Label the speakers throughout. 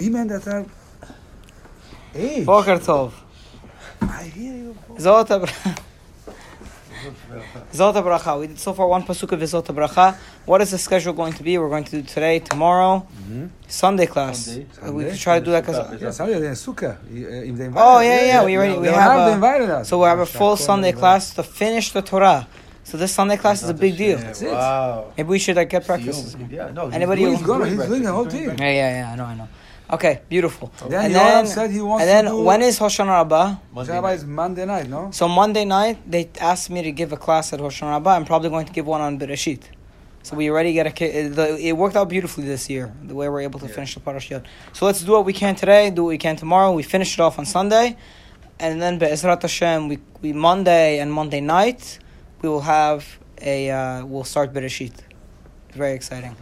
Speaker 1: Women that are age.
Speaker 2: Boker Tov.
Speaker 1: I hear you.
Speaker 2: Zot Abra- Zot Bracha. We did so far one pasuk of Zot Bracha. What is the schedule going to be? We're going to do today, tomorrow, Sunday class.
Speaker 3: Sunday.
Speaker 2: Uh, We
Speaker 1: Sunday.
Speaker 2: could try to do that because.
Speaker 1: Yeah, sorry, they're in Sukkah. Uh, If they invite
Speaker 2: Oh
Speaker 1: us,
Speaker 2: yeah, yeah. We already we
Speaker 1: they
Speaker 2: have.
Speaker 1: they
Speaker 2: A,
Speaker 1: invited us.
Speaker 2: so we have a full Sunday class to finish the Torah. So this Sunday class is a big deal.
Speaker 1: That's it.
Speaker 3: Wow.
Speaker 2: Maybe we should like get practice.
Speaker 3: Yeah, no. he's
Speaker 2: Anybody
Speaker 3: doing-
Speaker 2: who-
Speaker 1: going, he's doing the whole
Speaker 3: doing
Speaker 1: team.
Speaker 2: Yeah, yeah, yeah. I know, I know. Okay, beautiful.
Speaker 1: Then
Speaker 2: and then,
Speaker 1: said he wants
Speaker 2: and then
Speaker 1: do.
Speaker 2: when is Hoshana Rabbah?
Speaker 3: Monday
Speaker 1: Shabbat
Speaker 3: night.
Speaker 1: is Monday night, no?
Speaker 2: So Monday night they asked me to give a class at Hoshana Rabbah. I'm probably going to give one on Bereshit. So we already get a it worked out beautifully this year the way we're able to finish the parashiyot. So let's do what we can today, do what we can tomorrow. We finish it off on Sunday, and then Be'ezrat Hashem we, we Monday and Monday night we will have a uh, we'll start Bereshit. Very exciting.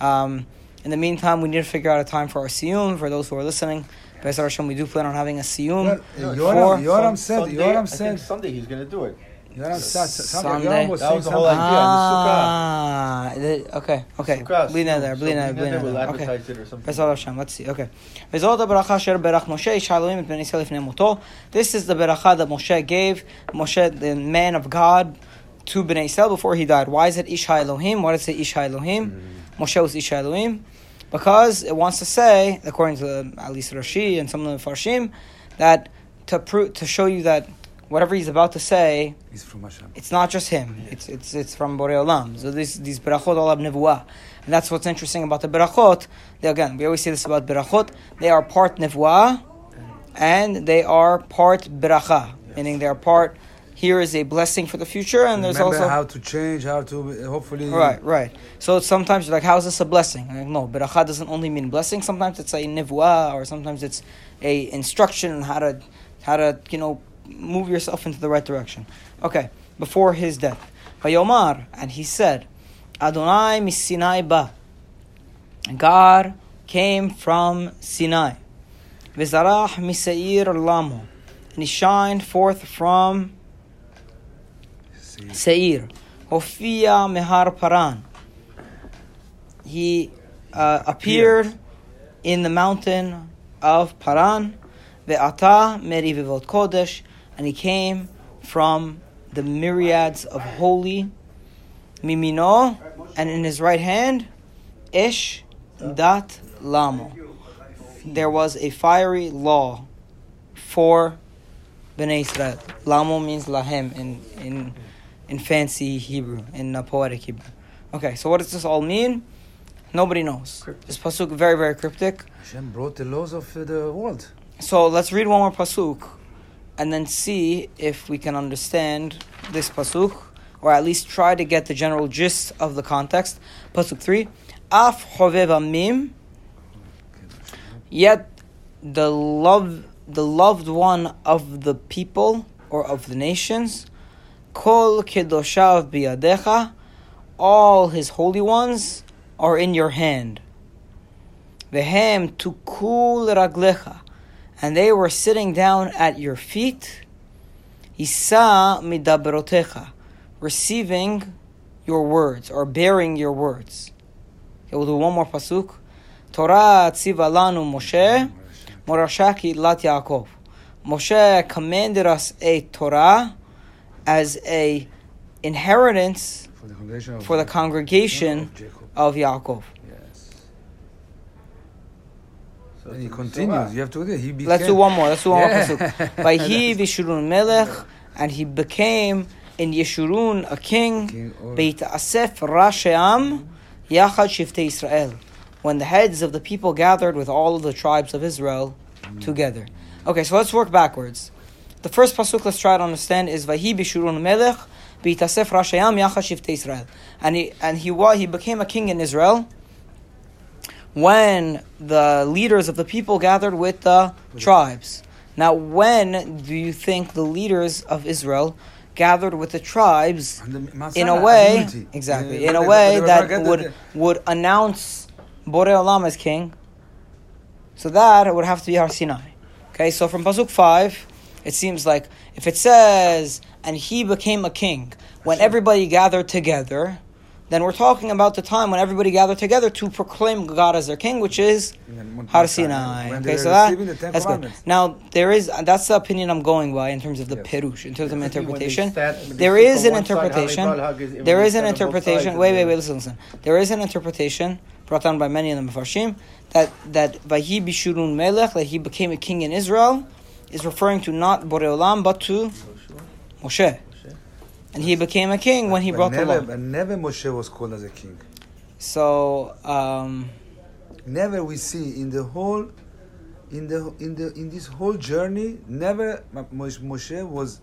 Speaker 2: Um, in the meantime, we need to figure out a time for our siyum for those who are listening. Be'ezrat Hashem, we do plan on having a siyum.
Speaker 1: Yoram, said, Yoram said.
Speaker 3: Sunday he's going to do it.
Speaker 1: Yoram
Speaker 2: Sunday.
Speaker 3: That was the whole idea.
Speaker 2: Ah, the, okay, okay. Blina there, blina
Speaker 3: there,
Speaker 2: blina there. Okay. Let's see, okay. Bezor da beracha sher berach Moshe, ish et ben Yisrael ifnei moto. This is the beracha that Moshe gave, Moshe, the man of God, to Bnei Yisrael before he died. Why is it Ish Elohim? Why does it Ish Elohim? Mm. Moshe was Ish Elohim. Because it wants to say, according to at least Rashi and some of the Farshim, that to prove, to show you that whatever he's about to say,
Speaker 1: Hashem.
Speaker 2: it's not just him. It's it's it's from Borei Olam. So this these berachot all have nevuah, and that's what's interesting about the berachot. They, again, we always say this about berachot. They are part nevuah, and they are part beracha, meaning they are part. Here is a blessing for the future, and there's
Speaker 1: Remember
Speaker 2: also
Speaker 1: how to change, how to hopefully.
Speaker 2: right, right. So sometimes you're like, how is this a blessing? Like, no, beracha doesn't only mean blessing. Sometimes it's a nevuah, or sometimes it's a instruction on how to how to you know move yourself into the right direction. Okay, before his death, Vayomar, and he said, Adonai misinai ba. God came from Sinai. Vizarach miseir lamo, and he shined forth from Seir. Hofia Mehar Paran. He uh, appeared in the mountain of Paran. Ve'ata Merivivot Kodesh. And he came from the myriads of holy Mimino. And in his right hand, Ish Dat Lamo. There was a fiery law for Bnei Israel. Lamo means lahem in, in in fancy Hebrew, in uh, poetic Hebrew. Okay, so what does this all mean? Nobody knows. This pasuk very very cryptic.
Speaker 1: Hashem brought the laws of uh, the world.
Speaker 2: So let's read one more pasuk, and then see if we can understand this pasuk, or at least try to get the general gist of the context. Pasuk three, Af hoveva mim. Yet the love, the loved one of the people or of the nations, kol kedoshav biyadecha, all his holy ones are in your hand. Vehem tukul raglecha, and they were sitting down at your feet. Isa midaberotecha, receiving your words or bearing your words. Okay, we'll do one more pasuk. Torah tziva lanu Moshe, morashaki lat Yaakov. Moshe commanded us a Torah as a inheritance
Speaker 1: For the congregation of,
Speaker 2: for the congregation
Speaker 1: of
Speaker 2: of Yaakov.
Speaker 1: Yes.
Speaker 3: So
Speaker 1: And he continues. You have to. He became,
Speaker 2: Let's do one more. Let's do one
Speaker 1: Yeah.
Speaker 2: more pasuk. Vayhi v'shurun melech, and he became in Yeshurun a king.
Speaker 1: King
Speaker 2: Beit Asef Rasheam Yachad Shiftei Israel. When the heads of the people gathered with all of the tribes of Israel mm. together. Okay, so let's work backwards. The first pasuk let's try to understand is Vahi b'shurun melech Beit Asef Rasheam Yachad Israel. And he and he he became a king in Israel when the leaders of the people gathered with the tribes. Now, when do you think the leaders of Israel gathered with the tribes
Speaker 1: the
Speaker 2: in a way,
Speaker 1: unity.
Speaker 2: exactly, in a way that would would announce Borei Olam as king. So that would have to be Har Sinai. Okay, so from pasuk five, it seems like if it says, "And he became a king," when everybody gathered together, then we're talking about the time when everybody gathered together to proclaim God as their king, which is Har
Speaker 1: Sinai.
Speaker 2: Okay, so that,
Speaker 1: receiving the Ten
Speaker 2: that's good. Now there is that's the opinion I'm going by in terms of the
Speaker 1: Yes.
Speaker 2: perush, in terms of interpretation.
Speaker 3: stand- when they
Speaker 2: There is an interpretation.
Speaker 3: Harry Balhag is- when
Speaker 2: There is an
Speaker 3: stand on both
Speaker 2: interpretation. Wait, wait, wait. Listen, listen. There is an interpretation brought down by many of the Mefarshim that that Vahi Bishurun Melech that he became a king in Israel is referring to not Borei Olam but to Moshe. And he became a king when he
Speaker 1: But
Speaker 2: brought the law.
Speaker 1: but never Moshe was called as a king.
Speaker 2: So um,
Speaker 1: Never we see in the whole, in the in the in this whole journey, never Moshe Moshe was.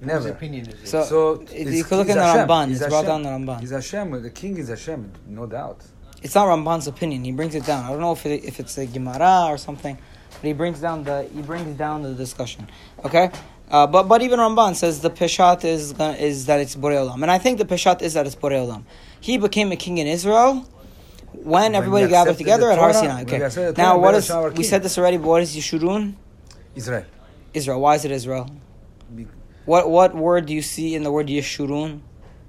Speaker 3: Whose
Speaker 1: Never.
Speaker 3: opinion is it?
Speaker 2: So-
Speaker 1: So
Speaker 2: it-
Speaker 1: it's-
Speaker 2: you could look
Speaker 1: he's
Speaker 2: in the Ramban.
Speaker 1: He's
Speaker 2: It's brought down the Ramban.
Speaker 1: He's Hashem. The king is Hashem, no doubt.
Speaker 2: it's not Ramban's opinion. He brings it down. I don't know if it, if it's a Gemara or something, but he brings down the he brings down the discussion. Okay, uh, but but even Ramban says the peshat is is that it's Borei Olam, and I think the peshat is that it's Borei Olam. He became a king in Israel when,
Speaker 1: When
Speaker 2: everybody gathered together
Speaker 1: the
Speaker 2: at Har Sinai. Okay, now what is we said this already? But what is Yeshurun?
Speaker 1: Israel.
Speaker 2: Israel. Why is it Israel?
Speaker 1: Be-
Speaker 2: What what word do you see in the word Yeshurun?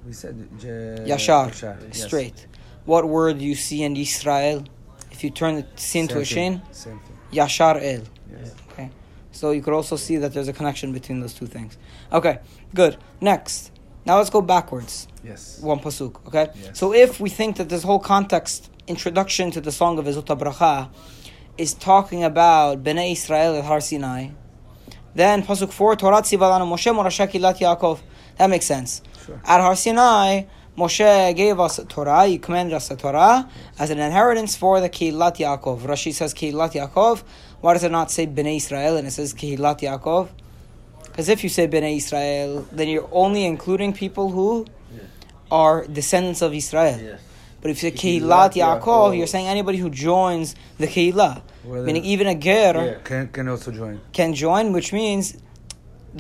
Speaker 1: We said Je-
Speaker 2: Yashar,
Speaker 1: yes.
Speaker 2: straight. What word do you see in Israel? If you turn the sin to a shin,
Speaker 1: Same thing.
Speaker 2: Yashar El.
Speaker 1: Yes.
Speaker 2: Okay. So you could also see that there's a connection between those two things. Okay, good. Next. Now let's go backwards.
Speaker 1: Yes.
Speaker 2: One pasuk. Okay.
Speaker 1: Yes.
Speaker 2: So if we think that this whole context, introduction to the song of Ezuta Bracha, is talking about Bnei Israel at Har Sinai, then pasuk four Torah tzivalanu Moshe Morasha Kilat Yaakov. That makes sense.
Speaker 1: Sure.
Speaker 2: At Har Sinai, Moshe gave us a Torah. He commanded us a Torah as an inheritance for the Kilat Yaakov. Rashi says Kilat Yaakov. Why does it not say Bnei Israel and it says Kilat Yaakov? Because if you say Bnei Israel, then you're only including people who
Speaker 3: Yes.
Speaker 2: are descendants of Israel.
Speaker 3: Yes.
Speaker 2: But if you say
Speaker 3: Kihilat
Speaker 2: Kihilat Yaakov,
Speaker 3: Yaakov.
Speaker 2: you're saying anybody who joins the Kehillah.
Speaker 1: Whether-
Speaker 2: Meaning even a Ger
Speaker 3: Yeah.
Speaker 1: Can, can also join.
Speaker 2: can join, which means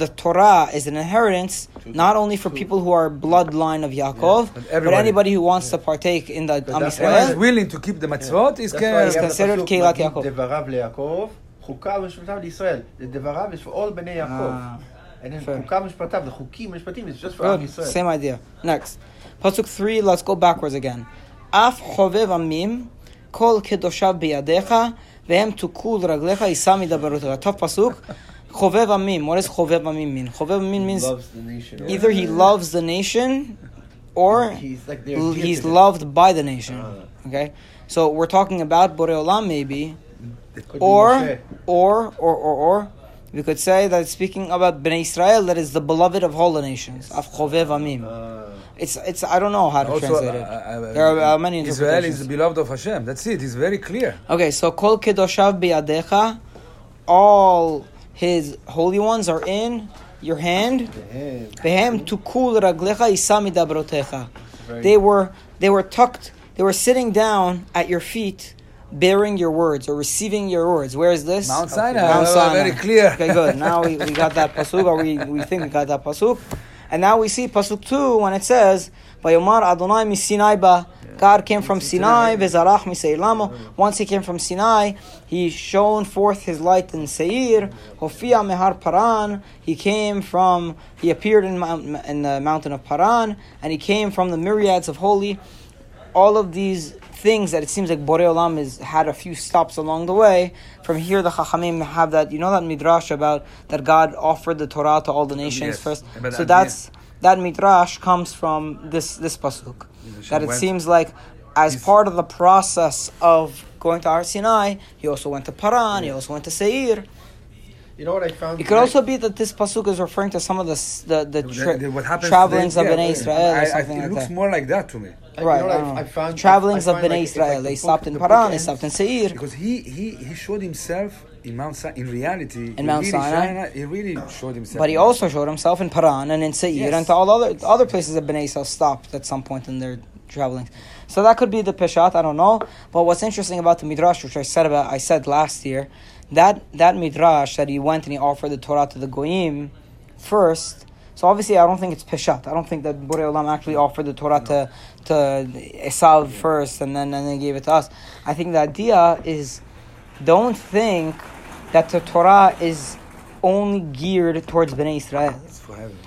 Speaker 2: the Torah is an inheritance
Speaker 3: To-
Speaker 2: not only for
Speaker 3: to-
Speaker 2: people who are bloodline of Yaakov,
Speaker 1: but
Speaker 2: but,
Speaker 1: everybody.
Speaker 2: anybody who wants to partake in the
Speaker 3: But
Speaker 2: Am
Speaker 3: that's
Speaker 1: Anyone who's
Speaker 2: Israel.
Speaker 1: willing to keep the mitzvot is
Speaker 3: That's why
Speaker 1: can.
Speaker 3: you
Speaker 2: It's
Speaker 3: have the
Speaker 2: considered
Speaker 3: pasuk,
Speaker 2: קהילת
Speaker 3: "מגיד
Speaker 2: יעקב."
Speaker 3: דבריו ליעקב, חוקיו ומשפטיו לישראל. The דבריו is for all בני יעקב.
Speaker 2: Ah,
Speaker 3: And then
Speaker 2: fair.
Speaker 3: חוקיו ומשפטיו, the חוקים ומשפטים is just for עם
Speaker 2: good.
Speaker 3: ישראל.
Speaker 2: Same idea. Next. Pasuk 3, let's go backwards again. אף חובב עמים, כל קדושיו בידיך, והם תוכו לרגליך, יישא מדברותיך. Tough pasuk. Chovev Amim. What does Chovev Amim mean? Chovev Amim means
Speaker 3: nation,
Speaker 2: either he loves the nation or
Speaker 3: he's, like
Speaker 2: he's loved by the nation.
Speaker 3: Uh.
Speaker 2: Okay? So we're talking about Borei Olam maybe. Or, or, or, or, or, we could say that speaking about Bnei Israel, that is the beloved of all the nations, of Chovev Amim. It's, it's, I don't know how to
Speaker 1: also,
Speaker 2: translate it.
Speaker 1: Uh, uh, uh
Speaker 2: there are uh, many
Speaker 1: Israel is the beloved of Hashem. That's it. It's very clear.
Speaker 2: Okay, so Kol Kedoshav Biadecha, all his holy ones are in your hand. Behem tukul raglecha isami They were they were tucked. They were sitting down at your feet, bearing your words or receiving your words. Where is this?
Speaker 1: Mount Sinai.
Speaker 2: Mount
Speaker 1: uh,
Speaker 2: Sinai.
Speaker 1: Very clear.
Speaker 2: Okay, good. Now we, we got that pasuk, or we, we think we got that pasuk, and now we see pasuk two when it says, "Vayomar Adonai misinai ba." God came from Sinai. Once he came from Sinai, he shone forth his light in Seir. Hofia mehar Paran. He came from, he appeared in, mount, in the mountain of Paran, and he came from the myriads of holy. All of these things that it seems like Borei Olam has had a few stops along the way. From here, the Chachamim have that, you know, that midrash about that God offered the Torah to all the nations
Speaker 1: Yes,
Speaker 2: first. So that's that midrash comes from this this pasuk. That it
Speaker 1: went-
Speaker 2: seems like as
Speaker 1: He's-
Speaker 2: part of the process of going to Har Sinai, he also went to Paran, he also went to Seir.
Speaker 3: You know what I found?
Speaker 2: It could also be that this pasuk is referring to some of the s- the, the, tra-
Speaker 1: The- the- what happens
Speaker 2: travelings of Bnei Israel
Speaker 1: I-
Speaker 2: or
Speaker 1: I-
Speaker 2: something
Speaker 1: It
Speaker 2: like
Speaker 1: looks
Speaker 2: that.
Speaker 1: more like that to me.
Speaker 3: You
Speaker 2: Right,
Speaker 3: know what
Speaker 2: I
Speaker 3: I. I found?
Speaker 2: Travelings
Speaker 3: I
Speaker 2: of Bnei
Speaker 3: like
Speaker 2: Israel.
Speaker 3: like the
Speaker 2: they
Speaker 3: book-
Speaker 2: stopped in
Speaker 3: the book
Speaker 2: Paran, they stopped in Seir.
Speaker 1: Because he, he, he showed himself in Mount Sinai. In reality,
Speaker 2: In Mount
Speaker 1: really
Speaker 2: Sinai?
Speaker 1: He really showed himself.
Speaker 2: But he also showed himself in Paran and in Seir
Speaker 1: Yes.
Speaker 2: and to all other other places that Bnei Israel stopped at some point in their traveling. So that could be the Peshat, I don't know. But what's interesting about the Midrash, which I said about I said last year, that that Midrash that he went and he offered the Torah to the Goyim first. So obviously I don't think it's Peshat. I don't think that Borei Olam actually offered the Torah to to Esav first and then and then gave it to us. I think the idea is don't think that the Torah is only geared towards Bnei Israel.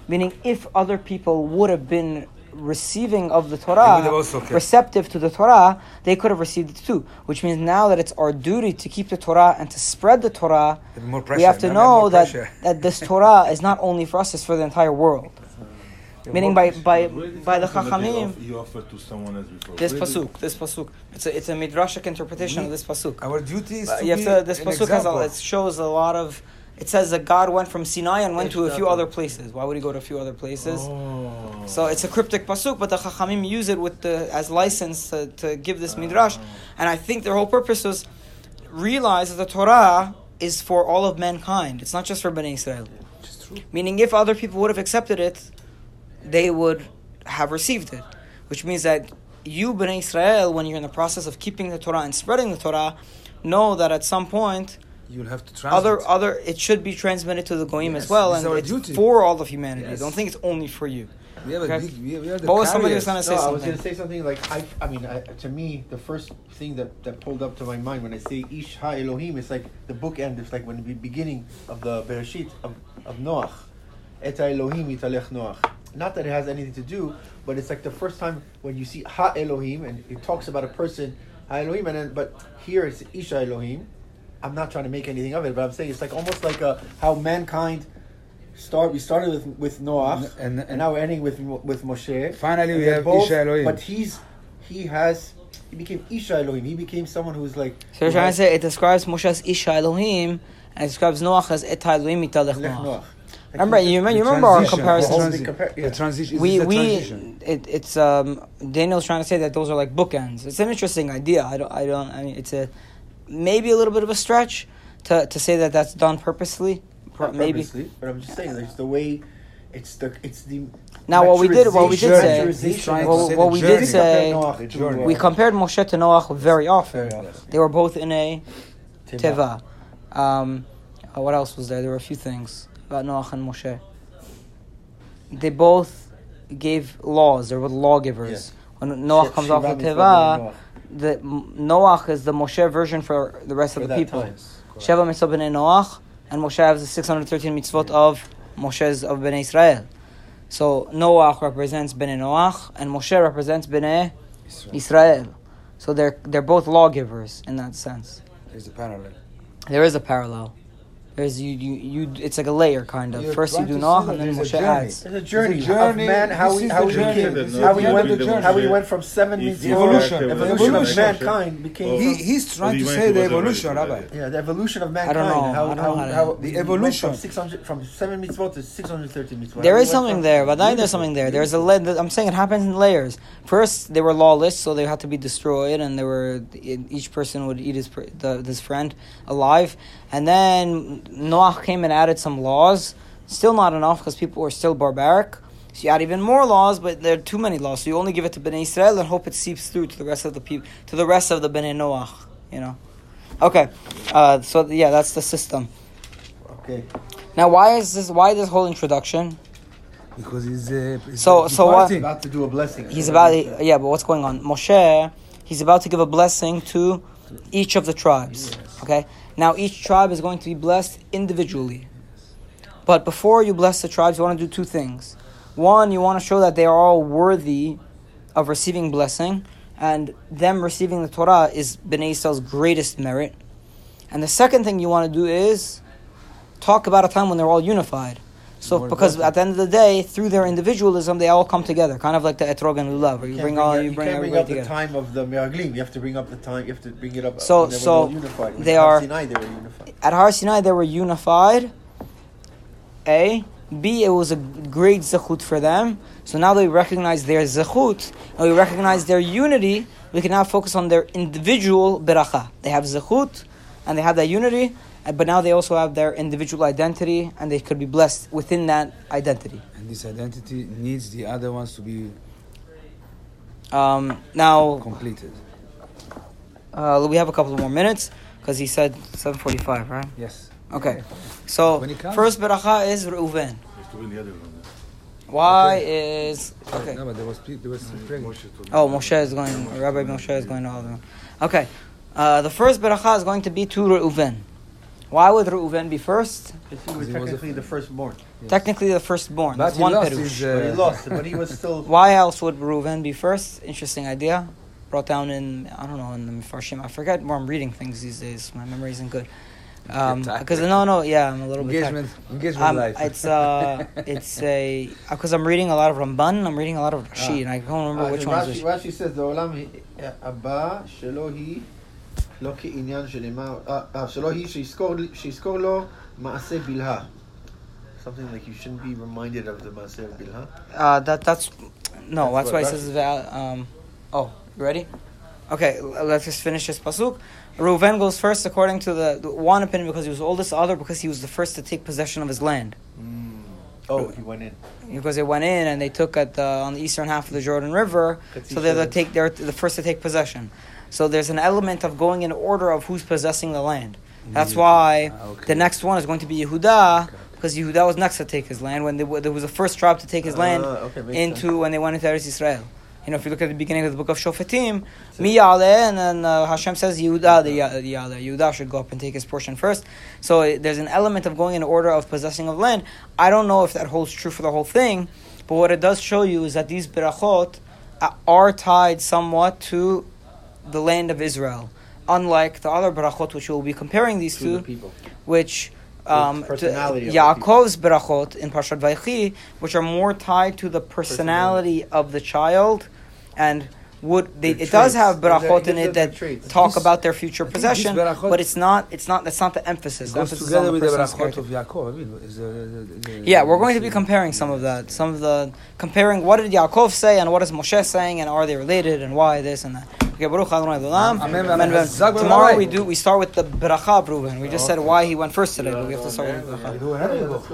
Speaker 2: Meaning, if other people would have been receiving of the Torah,
Speaker 1: would have also kept-
Speaker 2: receptive to the Torah, they could have received it too. Which means now that it's our duty to keep the Torah and to spread the Torah,
Speaker 1: pressure.
Speaker 2: we have to
Speaker 1: Now
Speaker 2: know that, that this Torah is not only for us, it's for the entire world. Meaning by by
Speaker 4: But where did
Speaker 2: by the
Speaker 4: it come from that they
Speaker 2: Chachamim,
Speaker 4: off- You offered to someone else before.
Speaker 2: this
Speaker 4: Where
Speaker 2: pasuk, this pasuk, it's a it's a midrashic interpretation of this pasuk.
Speaker 1: Our duty is
Speaker 2: Uh,
Speaker 1: to
Speaker 2: you have
Speaker 1: be
Speaker 2: to, this
Speaker 1: an
Speaker 2: pasuk has
Speaker 1: example.
Speaker 2: a, it shows a lot of. It says that God went from Sinai and went to a few other places. Why would he go to a few other places?
Speaker 4: Oh.
Speaker 2: So it's a cryptic pasuk, but the Chachamim use it with the as license to, to give this midrash, and I think their whole purpose was realize that the Torah is for all of mankind. It's not just for Bnei Israel. Meaning, if other people would have accepted it, they would have received it, which means that you Bnei Israel, when you're in the process of keeping the Torah and spreading the Torah, know that at some point
Speaker 1: You'll have to translate.
Speaker 2: other other it should be transmitted to the goyim
Speaker 1: Yes,
Speaker 2: as well, and it's
Speaker 1: duty.
Speaker 2: for all of humanity.
Speaker 1: Yes.
Speaker 2: Don't think it's only for you.
Speaker 1: we have a big. We, we are the
Speaker 2: What was somebody was gonna say
Speaker 3: no, I was going to say something like I. I mean, I, to me, the first thing that, that pulled up to my mind when I say Ish Ha Elohim, it's like the bookend. It's like when the beginning of the Bereshit of, of Noach, Et Elohim Italech Noach. Not that it has anything to do, but it's like the first time when you see Ha Elohim and it talks about a person Ha Elohim, and then but here it's Isha Elohim. I'm not trying to make anything of it, but I'm saying it's like almost like a, how mankind start. We started with with Noach,
Speaker 1: And-
Speaker 3: and,
Speaker 1: and-
Speaker 3: now we're ending with with Moshe.
Speaker 1: Finally, we have
Speaker 3: both-
Speaker 1: Isha Elohim.
Speaker 3: But he's he has he became Isha Elohim. He became someone who's like.
Speaker 2: So you're trying to say it describes Moshe as Isha Elohim, and it describes Noach as Et Elohim Italech Noach.
Speaker 3: Noach.
Speaker 2: Remember, you remember, you remember our
Speaker 1: transition,
Speaker 2: comparison.
Speaker 1: the
Speaker 3: The
Speaker 1: transi-
Speaker 3: compar- yeah.
Speaker 1: The transition.
Speaker 2: we
Speaker 1: a
Speaker 2: we
Speaker 1: transition.
Speaker 2: it, it's um Daniel's trying to say that those are like bookends. It's an interesting idea. I don't I don't I mean it's a maybe a little bit of a stretch to to say that that's done purposely. Per-
Speaker 3: Not
Speaker 2: maybe
Speaker 3: purposely, but I'm just saying, there's the way. It's the it's the.
Speaker 2: Now, what we did- what we did say-
Speaker 3: maturization
Speaker 1: He's trying
Speaker 3: of-
Speaker 1: to
Speaker 2: Well,
Speaker 1: say
Speaker 2: what we
Speaker 1: journey.
Speaker 2: did say-
Speaker 3: Noach
Speaker 1: The
Speaker 3: to,
Speaker 1: journey.
Speaker 2: we compared Moshe to Noach very often.
Speaker 3: Very often.
Speaker 2: They were both in a
Speaker 3: Teva.
Speaker 2: teva. Um, what else was there? There were a few things about Noach and Moshe. They both gave laws. They were lawgivers.
Speaker 3: Yes.
Speaker 2: When Noach
Speaker 3: She-
Speaker 2: comes off the teva,
Speaker 3: Noach.
Speaker 2: the Noach is the Moshe version for the rest
Speaker 3: For
Speaker 2: of the people. Sheva mitzvah b'nei Noach, and Moshe has the 613 mitzvot of Moshe's of b'nei Israel. So Noach represents b'nei Noach, and Moshe represents b'nei Israel. So they're they're both lawgivers in that sense.
Speaker 1: There's a parallel.
Speaker 2: There is a parallel. There's you you, you it's like a layer kind of.
Speaker 1: You're
Speaker 2: First you do
Speaker 1: to
Speaker 2: Noach,
Speaker 1: say
Speaker 2: and then
Speaker 1: there's a
Speaker 2: Moshe
Speaker 1: journey.
Speaker 2: adds.
Speaker 3: There's a journey,
Speaker 1: It's a journey.
Speaker 3: of man, how we
Speaker 1: is
Speaker 3: how we
Speaker 1: journey.
Speaker 3: became, how we went,
Speaker 1: the journey.
Speaker 3: how we went from seven
Speaker 4: If
Speaker 3: means
Speaker 4: you
Speaker 1: Evolution.
Speaker 3: evolution of mankind became.
Speaker 1: He, he's trying to say the evolution. Rabbi.
Speaker 3: yeah, the evolution of
Speaker 2: I
Speaker 3: mankind.
Speaker 2: don't know.
Speaker 3: How,
Speaker 2: I don't
Speaker 3: how,
Speaker 2: know how to-
Speaker 3: how
Speaker 1: The evolution.
Speaker 3: from six hundred from seven mitzvot to six hundred thirty mitzvot.
Speaker 2: There
Speaker 3: How
Speaker 2: is
Speaker 3: we went
Speaker 2: something there, but I there's something there. There's a la- I'm saying it happens in layers. First, they were lawless, so they had to be destroyed, and they were each person would eat his pr- the, his friend alive. And then Noach came and added some laws. Still not enough because people were still barbaric. So you add even more laws, but there are too many laws. So you only give it to Bnei Israel and hope it seeps through to the rest of the people, to the rest of the Bnei Noach. You know. Okay, uh, so yeah, that's the system.
Speaker 3: Okay.
Speaker 2: Now, why is this? Why this whole introduction?
Speaker 1: Because he's, uh, he's
Speaker 2: So- so what-
Speaker 1: departing.
Speaker 3: About to do a blessing.
Speaker 2: He's about yeah, but what's going on? Moshe, he's about to give a blessing to each of the tribes. Okay, now each tribe is going to be blessed individually. But before you bless the tribes, you want to do two things. One, you want to show that they are all worthy of receiving blessing, and them receiving the Torah is Bnei Israel's greatest merit. And the second thing you want to do is talk about a time when they're all unified. So,
Speaker 1: More
Speaker 2: because
Speaker 1: important.
Speaker 2: at the end of the day, through their individualism, they all come together, kind of like the Etrog and Lulav, where you
Speaker 3: can't
Speaker 2: bring all,
Speaker 3: up-
Speaker 2: you bring
Speaker 3: can't bring up the time of the Meraglim. You have to bring up the time. You have to bring it up.
Speaker 2: So- so
Speaker 3: unified. When
Speaker 2: they
Speaker 3: Har
Speaker 2: are-
Speaker 3: Sinai, they were unified.
Speaker 2: At Har Sinai, they were unified. A. B. It was a great zechut for them. So now they recognize their zechut and we recognize their unity, we can now focus on their individual beracha. They have zechut and they have that unity, but now they also have their individual identity and they could be blessed within that identity.
Speaker 1: And this identity needs the other ones to be
Speaker 2: Um, now,
Speaker 1: completed.
Speaker 2: uh, we have a couple more minutes because he said 7:45, right?
Speaker 1: Yes.
Speaker 2: Okay. So
Speaker 1: When he comes-
Speaker 2: first beracha is Reuven.
Speaker 4: There's to be the other one.
Speaker 2: Why is okay?
Speaker 1: No, but there was pe- there was pregnant.
Speaker 4: Moshe.
Speaker 2: Oh, Moshe is going. Rabbi Moshe is going to all of them. Okay, uh, the first beracha is going to be to Reuven. Why would Reuven be first?
Speaker 3: Because he was technically
Speaker 1: he
Speaker 3: the firstborn. Yes.
Speaker 2: Technically the firstborn.
Speaker 1: But
Speaker 2: That's one
Speaker 1: lost his, uh,
Speaker 3: But he
Speaker 1: uh,
Speaker 3: lost, but he was still.
Speaker 2: Why else would Reuven be first? Interesting idea. Brought down in, I don't know, in the Mifarshim. I forget where I'm reading things these days. My memory isn't good. Um, because no, no, yeah, I'm a little engagement, bit
Speaker 1: engagement
Speaker 2: um,
Speaker 1: life.
Speaker 2: It's uh, it's a uh, because I'm reading a lot of Ramban, I'm reading a lot of Rashi, ah. and I can't remember
Speaker 3: uh,
Speaker 2: which one.
Speaker 3: Rashi, Rashi says the olam uh, abba shelohi לא כעניין שנאמר, אה, אה, שלו היא שיזכור, שיזכור לו מעשה בלהה. Something like you shouldn't be reminded of the מעשה בלהה.
Speaker 2: Uh, that that's no.
Speaker 3: That's
Speaker 2: That's,
Speaker 3: what
Speaker 2: why it
Speaker 3: Rashi-
Speaker 2: says that. Um, oh, you ready? Okay, l- let's just finish this pasuk. Reuven goes first according to the, the one opinion because he was oldest, the other because he was the first to take possession of his land.
Speaker 3: Oh, he went in.
Speaker 2: Because they went in and they took at the, on the eastern half of the Jordan River, so they're the take they're the first to take possession. So there's an element of going in order of who's possessing the land. That's why
Speaker 1: Ah, okay.
Speaker 2: the next one is going to be Yehuda, because Yehuda was next to take his land when they, there was the first tribe to take his land
Speaker 3: Ah, okay,
Speaker 2: into
Speaker 3: sense.
Speaker 2: when they went into Eretz Israel. You know, if you look at the beginning of the book of Shofetim, Mi Yaleh, and then uh, Hashem says Yehuda, the the Yaleh, Yehuda should go up and take his portion first. So uh, there's an element of going in order of possessing of land. I don't know if that holds true for the whole thing, but what it does show you is that these berachot uh, are tied somewhat to the land of Israel, unlike the other berachot which we'll be comparing these
Speaker 3: To
Speaker 2: two
Speaker 3: the people.
Speaker 2: which um, to
Speaker 3: personality
Speaker 2: Yaakov's berachot in Parshat Vayechi, which are more tied to the personality of the child, and would they, it does have berachot in it that
Speaker 3: traits.
Speaker 2: talk
Speaker 1: This-
Speaker 2: about their future possession, but it's not it's not that's not the emphasis.
Speaker 1: It
Speaker 2: The
Speaker 1: goes
Speaker 2: emphasis is
Speaker 1: together with the
Speaker 2: character.
Speaker 1: of Yaakov. Is the- the- the-
Speaker 2: Yeah, we're going to be comparing some of that. Some of the comparing what did Yaakov say and what is Moshe saying and are they related and why this and that. Okay, Baruch Adonai Olam.
Speaker 1: Amen,
Speaker 2: Amen,
Speaker 1: amen.
Speaker 2: amen. Tomorrow we do we start with the bracha of Reuven. We just said why he went first today, but we have to start with the bracha.